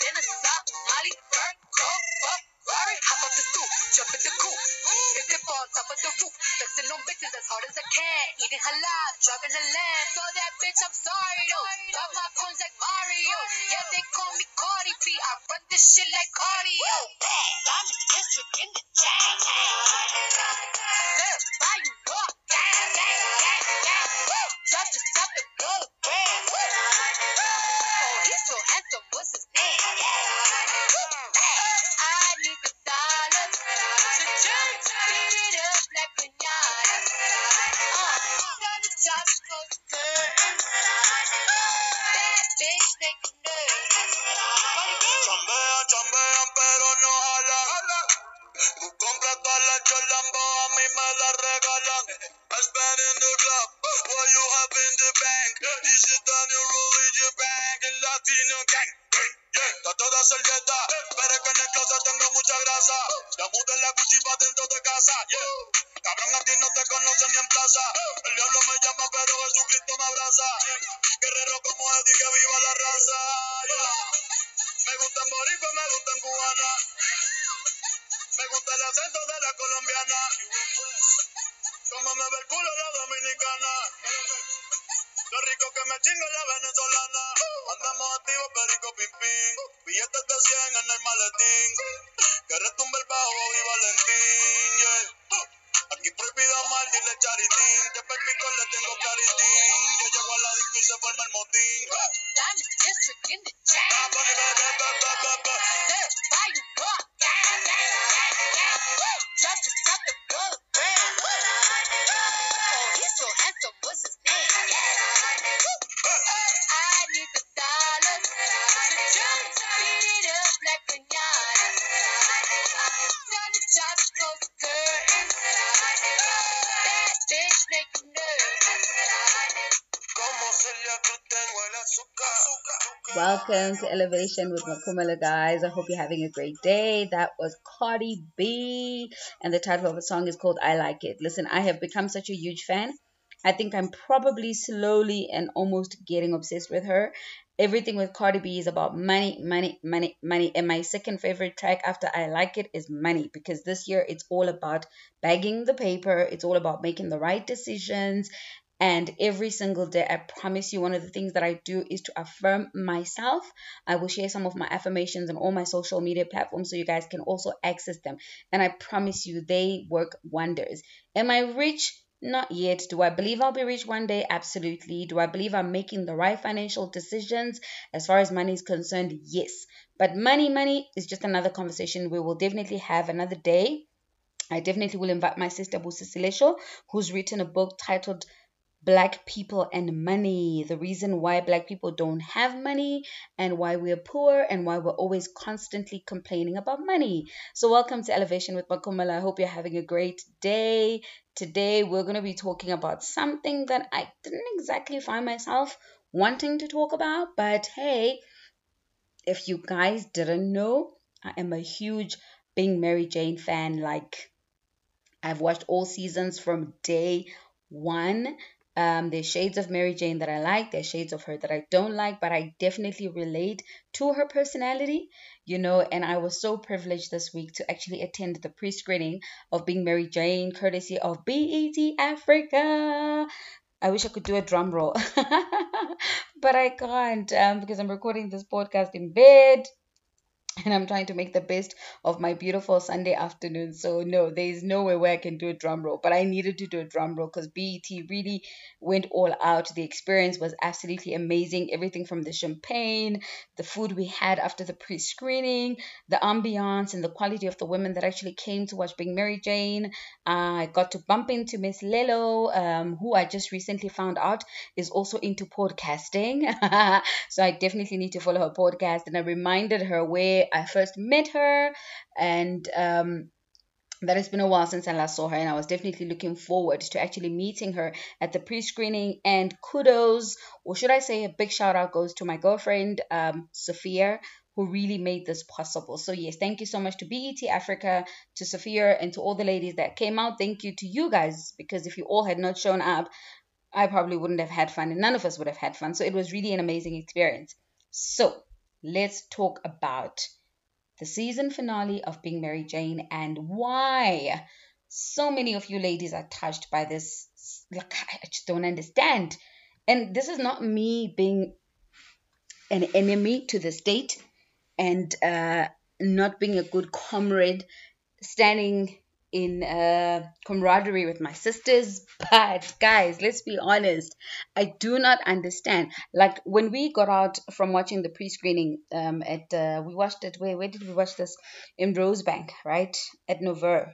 than a Somali. Bird, go, fuck, Ferrari, hop off the stoop, jump in the coop. If they fall on top of the roof, flexing on bitches as hard as I can. Eating halal, driving a lamb. So that bitch, I'm sorry though. Got my coins like Mario. Yeah, they call me Cardi B. I run this shit like cardio. Diamond district in the chain. Damn, why you walk? Gang, gang, gang, gang. Drop the top and blow Chambean, pero no jalan. Tú compras todas las Jolambo, a mí me las regalan. I spend in club, what you have in the bank. This is the new religion bank, el latino gang. Está toda servieta, pero es que en el closet tengo mucha grasa. La mudé la Gucci pa' dentro de casa. Cabrón, a ti no te conocen ni en plaza. El diablo me llama, pero Jesucristo me abraza. Guerrero como Eddie, que viva la raza. Me gustan boricua, me gustan cubana. Me gusta el acento de la colombiana. Como me ve el culo la dominicana. Lo rico que me chinga la venezolana. Andamos activos, perico pim pim. Billetes de 100 en el maletín. Que retumbe el bajo y Valentín. Aquí prohibido mal, dile charitín. Que le tengo claritín. Yo llego a la disco y se forma el motín. Diamond district in the Welcome to Elevation with Makumalo, guys. I hope you're having a great day. That was Cardi B, and the title of the song is called I Like It. Listen, I have become such a huge fan. I think I'm probably slowly and almost getting obsessed with her. Everything with Cardi B is about money, money, money, money. And my second favorite track after I Like It is Money because this year it's all about bagging the paper, it's all about making the right decisions. And every single day, I promise you, one of the things that I do is to affirm myself. I will share some of my affirmations on all my social media platforms so you guys can also access them. And I promise you, they work wonders. Am I rich? Not yet. Do I believe I'll be rich one day? Absolutely. Do I believe I'm making the right financial decisions as far as money is concerned? Yes. But money, money is just another conversation we will definitely have another day. I definitely will invite my sister Busi Silesho, who's written a book titled Black People and Money. The reason why Black people don't have money and why we're poor and why we're always constantly complaining about money. So, welcome to Elevation with Makumalo. I hope you're having a great day. Today, we're going to be talking about something that I didn't exactly find myself wanting to talk about, but hey, if you guys didn't know, I am a huge Being Mary Jane fan. Like, I've watched all seasons from day one. Um, there's shades of Mary Jane that I like, there's shades of her that I don't like, but I definitely relate to her personality, you know. And I was so privileged this week to actually attend the pre screening of Being Mary Jane, courtesy of BET Africa. I wish I could do a drum roll, but I can't um, because I'm recording this podcast in bed and I'm trying to make the best of my beautiful Sunday afternoon. So no, there is no way where I can do a drum roll, but I needed to do a drum roll because BET really went all out. The experience was absolutely amazing. Everything from the champagne, the food we had after the pre-screening, the ambiance, and the quality of the women that actually came to watch Being Mary Jane. I got to bump into Miss Lelo, um, who I just recently found out is also into podcasting. so I definitely need to follow her podcast, and I reminded her where I first met her and um, that it's been a while since I last saw her, and I was definitely looking forward to actually meeting her at the pre screening. And kudos, or should I say, a big shout out goes to my girlfriend, um, Sophia, who really made this possible. So, yes, thank you so much to BET Africa, to Sophia, and to all the ladies that came out. Thank you to you guys, because if you all had not shown up, I probably wouldn't have had fun, and none of us would have had fun. So, it was really an amazing experience. So, let's talk about the season finale of Being Mary Jane and why so many of you ladies are touched by this. Like, I just don't understand. And this is not me being an enemy to the state and uh, not being a good comrade, standing in uh, camaraderie with my sisters. But guys, let's be honest, I do not understand. Like when we got out from watching the pre-screening um, at uh, we watched it. Where where did we watch this? In Rosebank, right at Nouveau,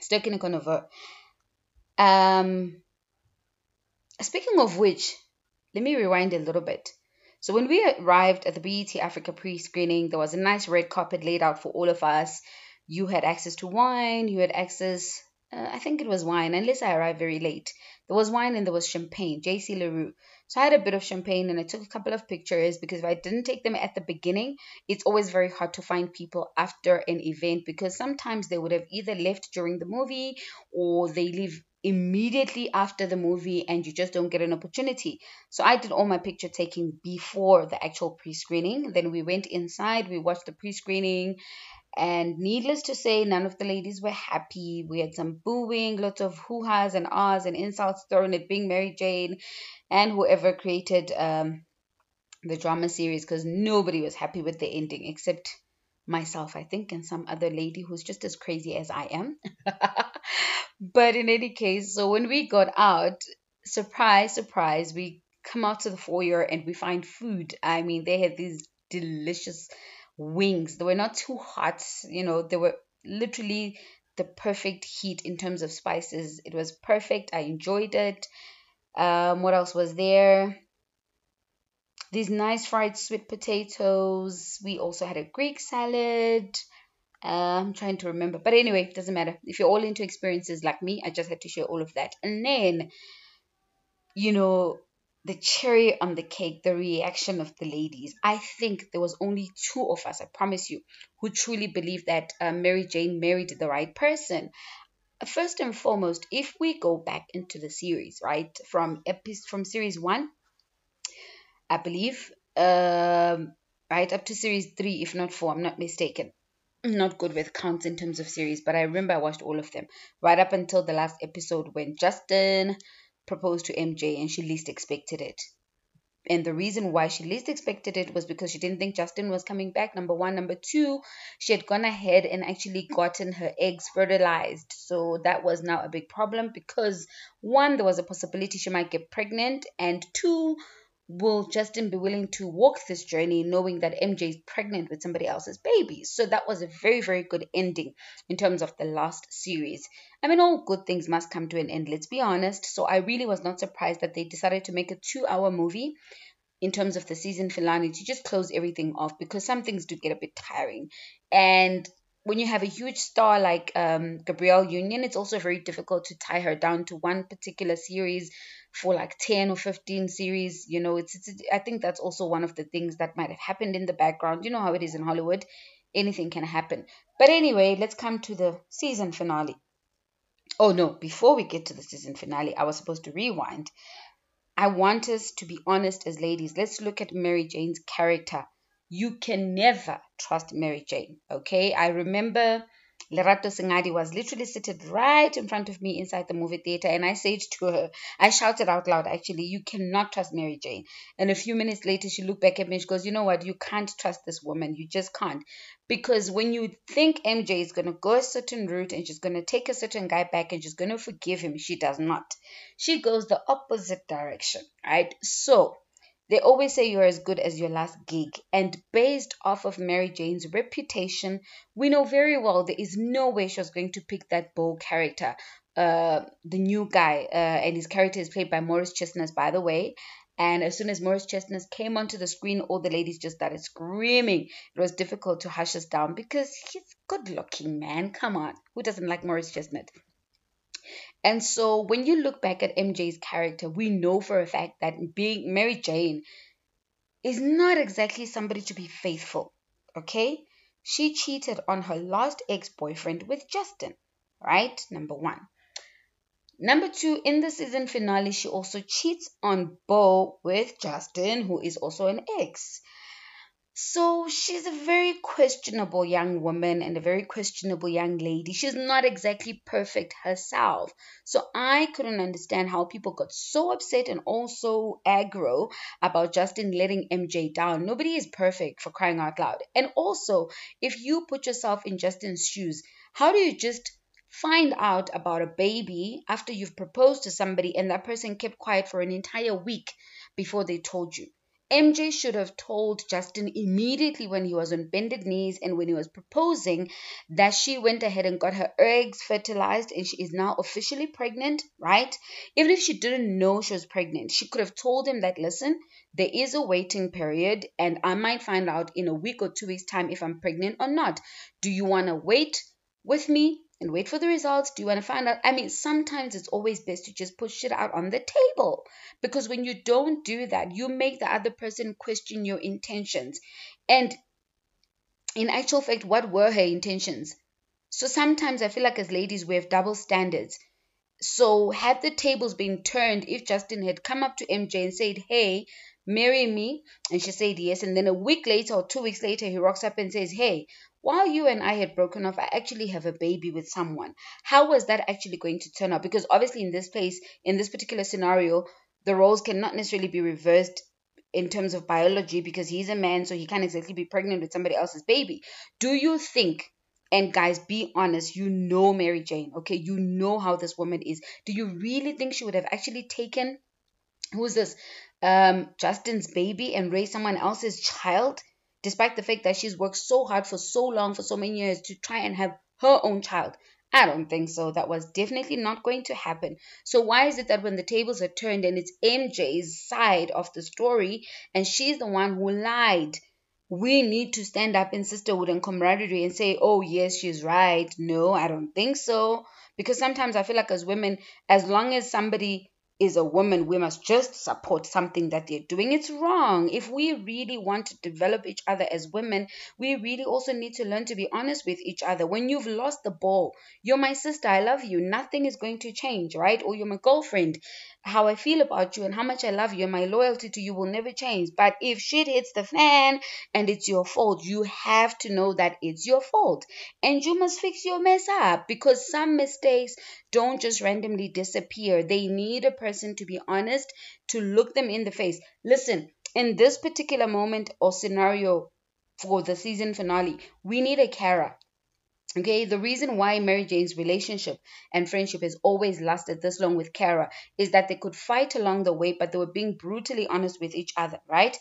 Ster-Kinekor Nouveau. Um, speaking of which, let me rewind a little bit. So when we arrived at the BET Africa pre-screening, there was a nice red carpet laid out for all of us you had access to wine, you had access, uh, I think it was wine, unless I arrived very late. There was wine and there was champagne, JC Le Roux. So I had a bit of champagne and I took a couple of pictures because if I didn't take them at the beginning, it's always very hard to find people after an event because sometimes they would have either left during the movie or they leave immediately after the movie and you just don't get an opportunity. So I did all my picture taking before the actual pre screening. Then we went inside, we watched the pre screening, and needless to say, none of the ladies were happy. We had some booing, lots of hoo ha's and ahs and insults thrown at being Mary Jane and whoever created um, the drama series because nobody was happy with the ending except myself, I think, and some other lady who's just as crazy as I am. but in any case, so when we got out, surprise, surprise, we come out to the foyer and we find food. I mean, they had these delicious wings. They were not too hot, you know, they were literally the perfect heat in terms of spices. It was perfect. I enjoyed it. Um, what else was there? These nice fried sweet potatoes. We also had a Greek salad. Uh, I'm trying to remember, but anyway, it doesn't matter. If you're all into experiences like me, I just had to share all of that. And then, you know, the cherry on the cake, the reaction of the ladies. I think there was only two of us, I promise you, who truly believe that uh, Mary Jane married the right person. First and foremost, if we go back into the series, right, from episode from series one, I believe, um, right up to series three, if not four, I'm not mistaken. I'm not good with counts in terms of series, but I remember I watched all of them right up until the last episode when Justin proposed to MJ and she least expected it. And the reason why she least expected it was because she didn't think Justin was coming back. Number one. Number two, she had gone ahead and actually gotten her eggs fertilized. So that was now a big problem because one, there was a possibility she might get pregnant. And two, will Justin be willing to walk this journey knowing that MJ is pregnant with somebody else's baby? So that was a very, very good ending in terms of the last series. I mean, all good things must come to an end, let's be honest. So I really was not surprised that they decided to make a two hour movie in terms of the season finale to just close everything off because some things do get a bit tiring. And when you have a huge star like um, Gabrielle Union, it's also very difficult to tie her down to one particular series for like 10 or 15 series. You know, it's, it's I think that's also one of the things that might have happened in the background. You know how it is in Hollywood, anything can happen. But anyway, let's come to the season finale. Oh no, before we get to the season finale, I was supposed to rewind. I want us to be honest as ladies. Let's look at Mary Jane's character you can never trust Mary Jane. Okay, I remember Lerato Sengadi was literally seated right in front of me inside the movie theater, and I said to her, I shouted out loud, actually, you cannot trust Mary Jane. And a few minutes later, she looked back at me and she goes, You know what? You can't trust this woman. You just can't. Because when you think MJ is going to go a certain route and she's going to take a certain guy back and she's going to forgive him, she does not. She goes the opposite direction, right? So, they always say you're as good as your last gig. And based off of Mary Jane's reputation, we know very well there is no way she was going to pick that bold character. Uh, the new guy, uh, and his character is played by Morris Chestnut, by the way. And as soon as Morris Chestnut came onto the screen, all the ladies just started screaming. It was difficult to hush us down because he's good looking, man. Come on. Who doesn't like Morris Chestnut? And so when you look back at MJ's character, we know for a fact that being Mary Jane is not exactly somebody to be faithful. Okay? She cheated on her last ex boyfriend with Justin, right? Number one. Number two, in the season finale, she also cheats on Bo with Justin, who is also an ex. So she's a very questionable young woman and a very questionable young lady. She's not exactly perfect herself. So I couldn't understand how people got so upset and also aggro about Justin letting MJ down. Nobody is perfect for crying out loud. And also, if you put yourself in Justin's shoes, how do you just find out about a baby after you've proposed to somebody and that person kept quiet for an entire week before they told you. MJ should have told Justin immediately when he was on bended knees and when he was proposing that she went ahead and got her eggs fertilized and she is now officially pregnant, right? Even if she didn't know she was pregnant, she could have told him that, listen, there is a waiting period and I might find out in a week or two weeks' time if I'm pregnant or not. Do you want to wait with me and wait for the results? Do you want to find out? I mean, sometimes it's always best to just put shit out on the table because when you don't do that, you make the other person question your intentions. And in actual fact, what were her intentions? So sometimes I feel like as ladies, we have double standards. So had the tables been turned, if Justin had come up to MJ and said, Hey, marry me, and she said yes, and then a week later or two weeks later, he rocks up and says, Hey, while you and I had broken off, I actually have a baby with someone. How was that actually going to turn out? Because obviously, in this place, in this particular scenario, the roles cannot necessarily be reversed in terms of biology because he's a man, so he can't exactly be pregnant with somebody else's baby. Do you think, and guys, be honest, you know Mary Jane, okay? You know how this woman is. Do you really think she would have actually taken, who's this, um, Justin's baby and raised someone else's child? Despite the fact that she's worked so hard for so long, for so many years to try and have her own child. I don't think so. That was definitely not going to happen. So, why is it that when the tables are turned and it's MJ's side of the story and she's the one who lied, we need to stand up in sisterhood and camaraderie and say, oh, yes, she's right. No, I don't think so. Because sometimes I feel like as women, as long as somebody is a woman, we must just support something that they're doing. It's wrong. If we really want to develop each other as women, we really also need to learn to be honest with each other. When you've lost the ball, you're my sister, I love you, nothing is going to change, right? Or you're my girlfriend, how I feel about you and how much I love you and my loyalty to you will never change. But if shit hits the fan and it's your fault, you have to know that it's your fault. And you must fix your mess up because some mistakes don't just randomly disappear. They need a person to be honest, to look them in the face. Listen, in this particular moment or scenario for the season finale, we need a Cara. Okay, the reason why Mary Jane's relationship and friendship has always lasted this long with Cara is that they could fight along the way, but they were being brutally honest with each other, right?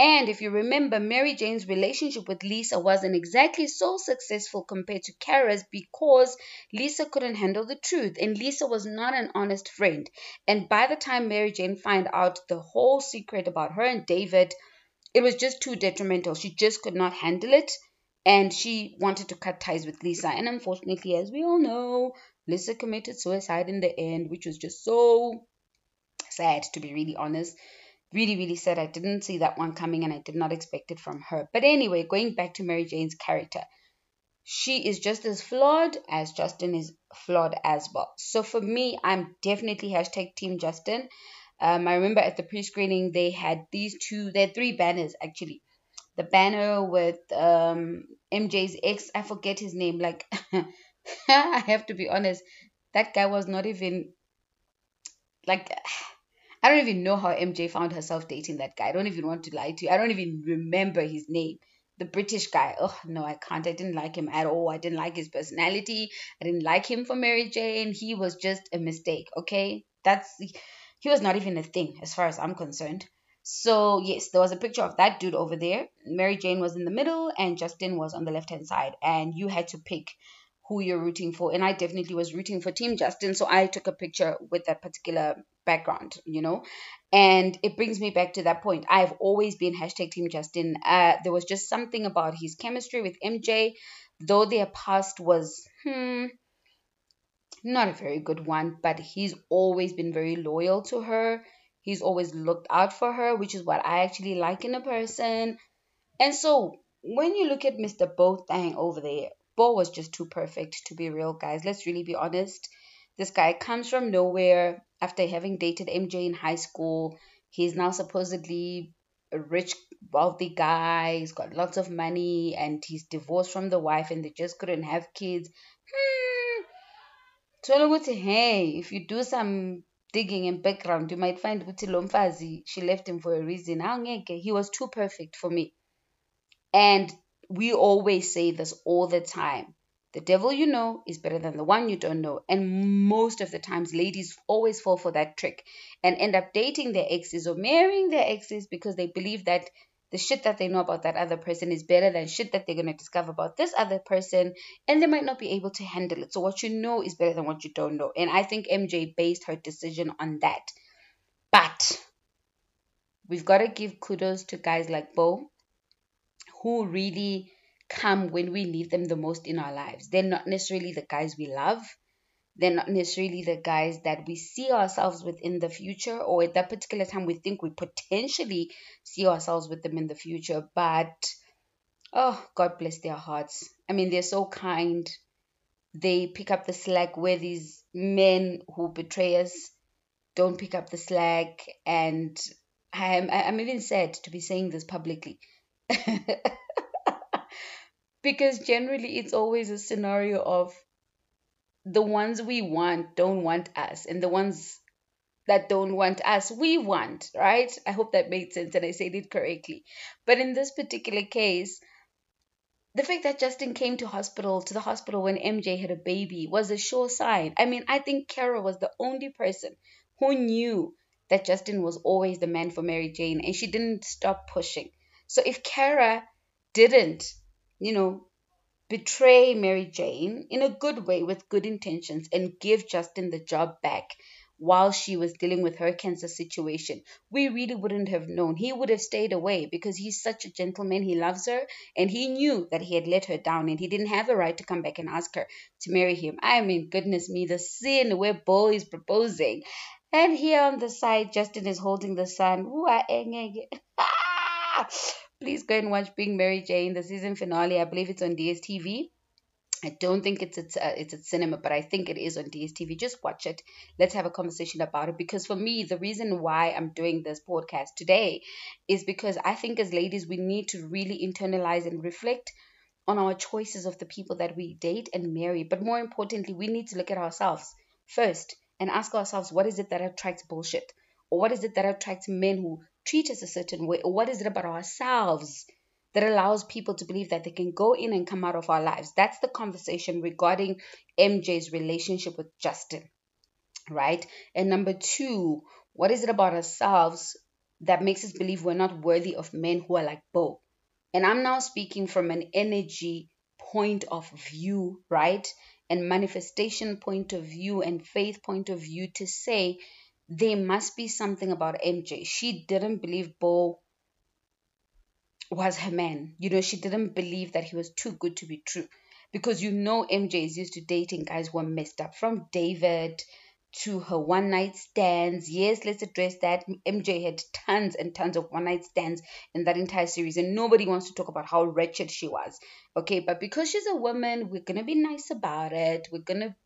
And if you remember, Mary Jane's relationship with Lisa wasn't exactly so successful compared to Cara's because Lisa couldn't handle the truth and Lisa was not an honest friend. And by the time Mary Jane found out the whole secret about her and David, it was just too detrimental. She just could not handle it and she wanted to cut ties with Lisa. And unfortunately, as we all know, Lisa committed suicide in the end, which was just so sad, to be really honest. Really, really sad. I didn't see that one coming and I did not expect it from her. But anyway, going back to Mary Jane's character, she is just as flawed as Justin is flawed as well. So for me, I'm definitely hashtag Team Justin. Um, I remember at the pre screening, they had these two, they had three banners actually the banner with um, MJ's ex. I forget his name. Like, I have to be honest, that guy was not even like. I don't even know how MJ found herself dating that guy. I don't even want to lie to you. I don't even remember his name. The British guy. Oh, no, I can't. I didn't like him at all. I didn't like his personality. I didn't like him for Mary Jane. He was just a mistake, okay? That's. He was not even a thing as far as I'm concerned. So, yes, there was a picture of that dude over there. Mary Jane was in the middle and Justin was on the left hand side. And you had to pick who you're rooting for. And I definitely was rooting for Team Justin. So I took a picture with that particular background, you know. And it brings me back to that point. I've always been hashtag Team Justin. Uh, there was just something about his chemistry with MJ, though their past was hmm not a very good one, but he's always been very loyal to her. He's always looked out for her, which is what I actually like in a person. And so when you look at Mr. Bothang over there, Bo was just too perfect to be real, guys. Let's really be honest. This guy comes from nowhere after having dated MJ in high school. He's now supposedly a rich, wealthy guy. He's got lots of money and he's divorced from the wife and they just couldn't have kids. Hmm. Ukuthi hey, if you do some digging in background, you might find ukuthi lo mfazi, she left him for a reason. He was too perfect for me. And we always say this all the time. The devil you know is better than the one you don't know. And most of the times, ladies always fall for that trick and end up dating their exes or marrying their exes because they believe that the shit that they know about that other person is better than shit that they're going to discover about this other person. And they might not be able to handle it. So, what you know is better than what you don't know. And I think MJ based her decision on that. But we've got to give kudos to guys like Bo who really come when we need them the most in our lives. They're not necessarily the guys we love. They're not necessarily the guys that we see ourselves with in the future, or at that particular time we think we potentially see ourselves with them in the future. But oh, God bless their hearts. I mean, they're so kind. They pick up the slack where these men who betray us don't pick up the slack. And I'm, I'm even sad to be saying this publicly. because generally it's always a scenario of the ones we want don't want us and the ones that don't want us we want right? I hope that made sense and i said it correctly. But in this particular case the fact that justin came to hospital to the hospital when mj had a baby was a sure sign. I mean i think cara was the only person who knew that justin was always the man for mary jane and she didn't stop pushing. So if cara didn't you know, betray Mary Jane in a good way with good intentions and give Justin the job back while she was dealing with her cancer situation. We really wouldn't have known. He would have stayed away because he's such a gentleman. He loves her and he knew that he had let her down and he didn't have a right to come back and ask her to marry him. I mean, goodness me, the sin where Bo is proposing. And here on the side, Justin is holding the son. please go and watch Being Mary Jane, the season finale. I believe it's on DSTV. I don't think it's at, uh, it's at cinema, but I think it is on DSTV. Just watch it. Let's have a conversation about it. Because for me, the reason why I'm doing this podcast today is because I think as ladies, we need to really internalize and reflect on our choices of the people that we date and marry. But more importantly, we need to look at ourselves first and ask ourselves what is it that attracts bullshit? Or what is it that attracts men who treat us a certain way? Or what is it about ourselves that allows people to believe that they can go in and come out of our lives? That's the conversation regarding MJ's relationship with Justin, right? And number two, what is it about ourselves that makes us believe we're not worthy of men who are like Bo? And I'm now speaking from an energy point of view, right? And manifestation point of view and faith point of view to say there must be something about MJ. She didn't believe Bo was her man. You know, she didn't believe that he was too good to be true. Because you know MJ is used to dating guys who are messed up. From David to her one night stands. Yes, let's address that. MJ had tons and tons of one night stands in that entire series, and nobody wants to talk about how wretched she was. Okay, but because she's a woman, we're gonna be nice about it. We're gonna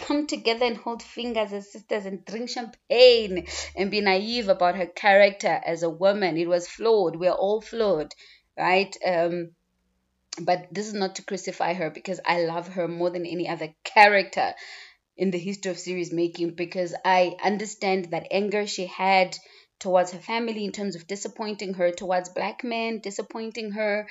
come together and hold fingers as sisters and drink champagne and be naive about her character as a woman. It was flawed. We're all flawed, right? Um, but this is not to crucify her because I love her more than any other character in the history of series making because I understand that anger she had towards her family in terms of disappointing her, towards black men disappointing her,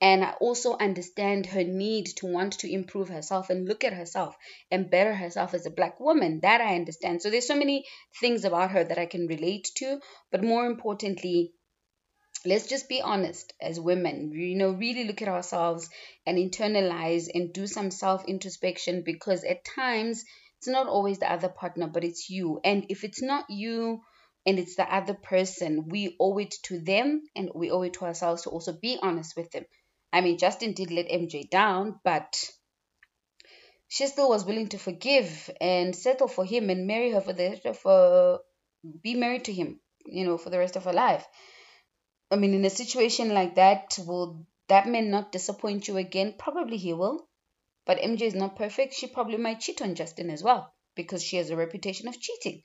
and I also understand her need to want to improve herself and look at herself and better herself as a black woman. That I understand. So there's so many things about her that I can relate to. But more importantly, let's just be honest as women. You know, really look at ourselves and internalize and do some self introspection because at times it's not always the other partner, but it's you. And if it's not you and it's the other person, we owe it to them and we owe it to ourselves to also be honest with them. I mean, Justin did let MJ down, but she still was willing to forgive and settle for him and marry her for the rest of uh, be married to him, you know, for the rest of her life. I mean, in a situation like that, will that man not disappoint you again? Probably he will. But MJ is not perfect. She probably might cheat on Justin as well because she has a reputation of cheating.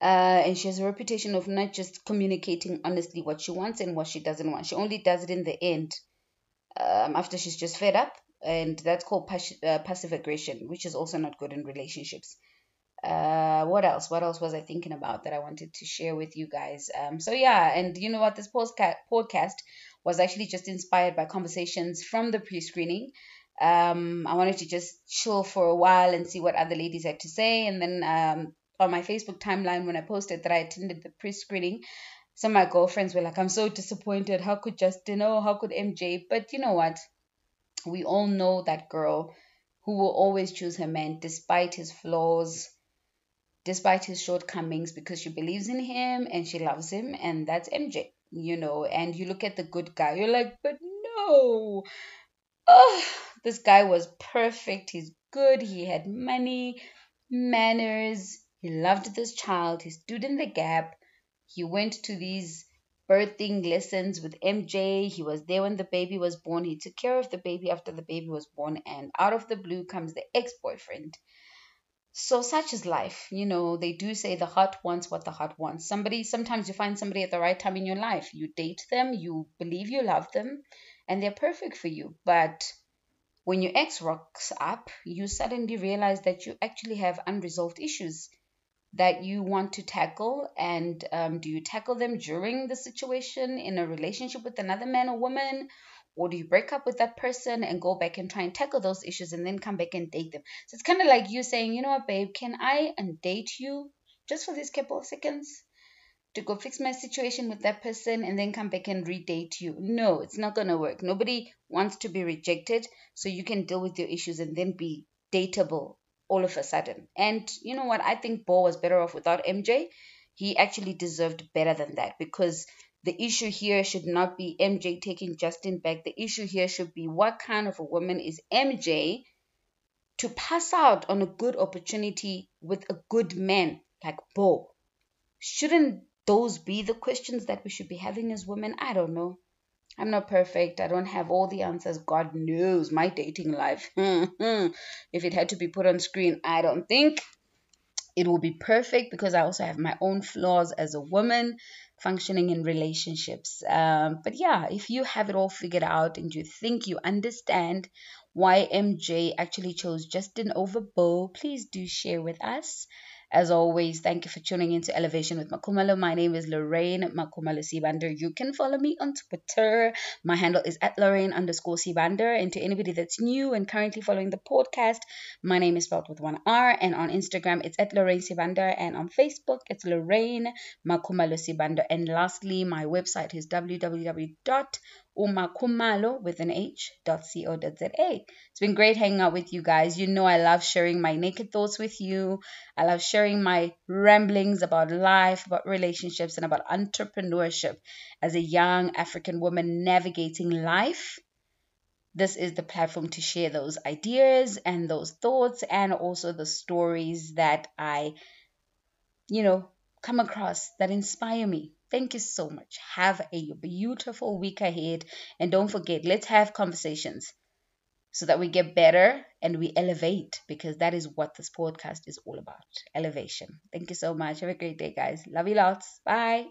Uh, and she has a reputation of not just communicating honestly what she wants and what she doesn't want. She only does it in the end um, after she's just fed up and that's called pas- uh, passive aggression, which is also not good in relationships. Uh, what else? What else was I thinking about that I wanted to share with you guys? Um, so yeah, and you know what? This postca- podcast was actually just inspired by conversations from the pre-screening. Um, I wanted to just chill for a while and see what other ladies had to say, and then um, on my Facebook timeline when I posted that I attended the pre-screening, some of my girlfriends were like, "I'm so disappointed. How could Justin? Oh, how could MJ?" But you know what? we all know that girl who will always choose her man despite his flaws, despite his shortcomings, because she believes in him and she loves him, and that's MJ, you know. And you look at the good guy, you're like, but no, oh, this guy was perfect. He's good, he had money, manners, he loved this child, he stood in the gap, he went to these birthing lessons with MJ. He was there when the baby was born. He took care of the baby after the baby was born. And out of the blue comes the ex boyfriend. So, such is life. You know, they do say the heart wants what the heart wants. Somebody, sometimes you find somebody at the right time in your life. You date them, you believe you love them, and they're perfect for you. But when your ex rocks up, you suddenly realize that you actually have unresolved issues that you want to tackle? And um, do you tackle them during the situation in a relationship with another man or woman? Or do you break up with that person and go back and try and tackle those issues and then come back and date them? So it's kind of like you saying you know what babe? Can i date you just for this couple of seconds to go fix my situation with that person and then come back and redate you? No it's not going to work. Nobody wants to be rejected so you can deal with your issues and then be dateable all of a sudden. And you know what? I think Bo was better off without MJ. He actually deserved better than that because the issue here should not be MJ taking Justin back. The issue here should be what kind of a woman is MJ to pass out on a good opportunity with a good man like Bo. Shouldn't those be the questions that we should be having as women? I don't know. I'm not perfect. I don't have all the answers. God knows my dating life. if it had to be put on screen, I don't think it will be perfect because I also have my own flaws as a woman functioning in relationships. Um, but yeah, if you have it all figured out and you think you understand why MJ actually chose Justin over Bo, please do share with us. As always, thank you for tuning into Elevation with Makumalo. My name is Lorraine Makumalo Sibanda. You can follow me on Twitter. My handle is at Lorraine underscore Sibanda. And to anybody that's new and currently following the podcast, my name is spelled with one R. And on Instagram, it's at Lorraine Sibanda. And on Facebook, it's Lorraine Makumalo Sibanda. And lastly, my website is www umakumalo with an H dot co.za. It's been great hanging out with you guys. You know I love sharing my naked thoughts with you. I love sharing my ramblings about life, about relationships, and about entrepreneurship as a young African woman navigating life. This is the platform to share those ideas and those thoughts and also the stories that I, you know, come across that inspire me Thank you so much. Have a beautiful week ahead. And don't forget, let's have conversations so that we get better and we elevate because that is what this podcast is all about elevation. Thank you so much. Have a great day, guys. Love you lots. Bye.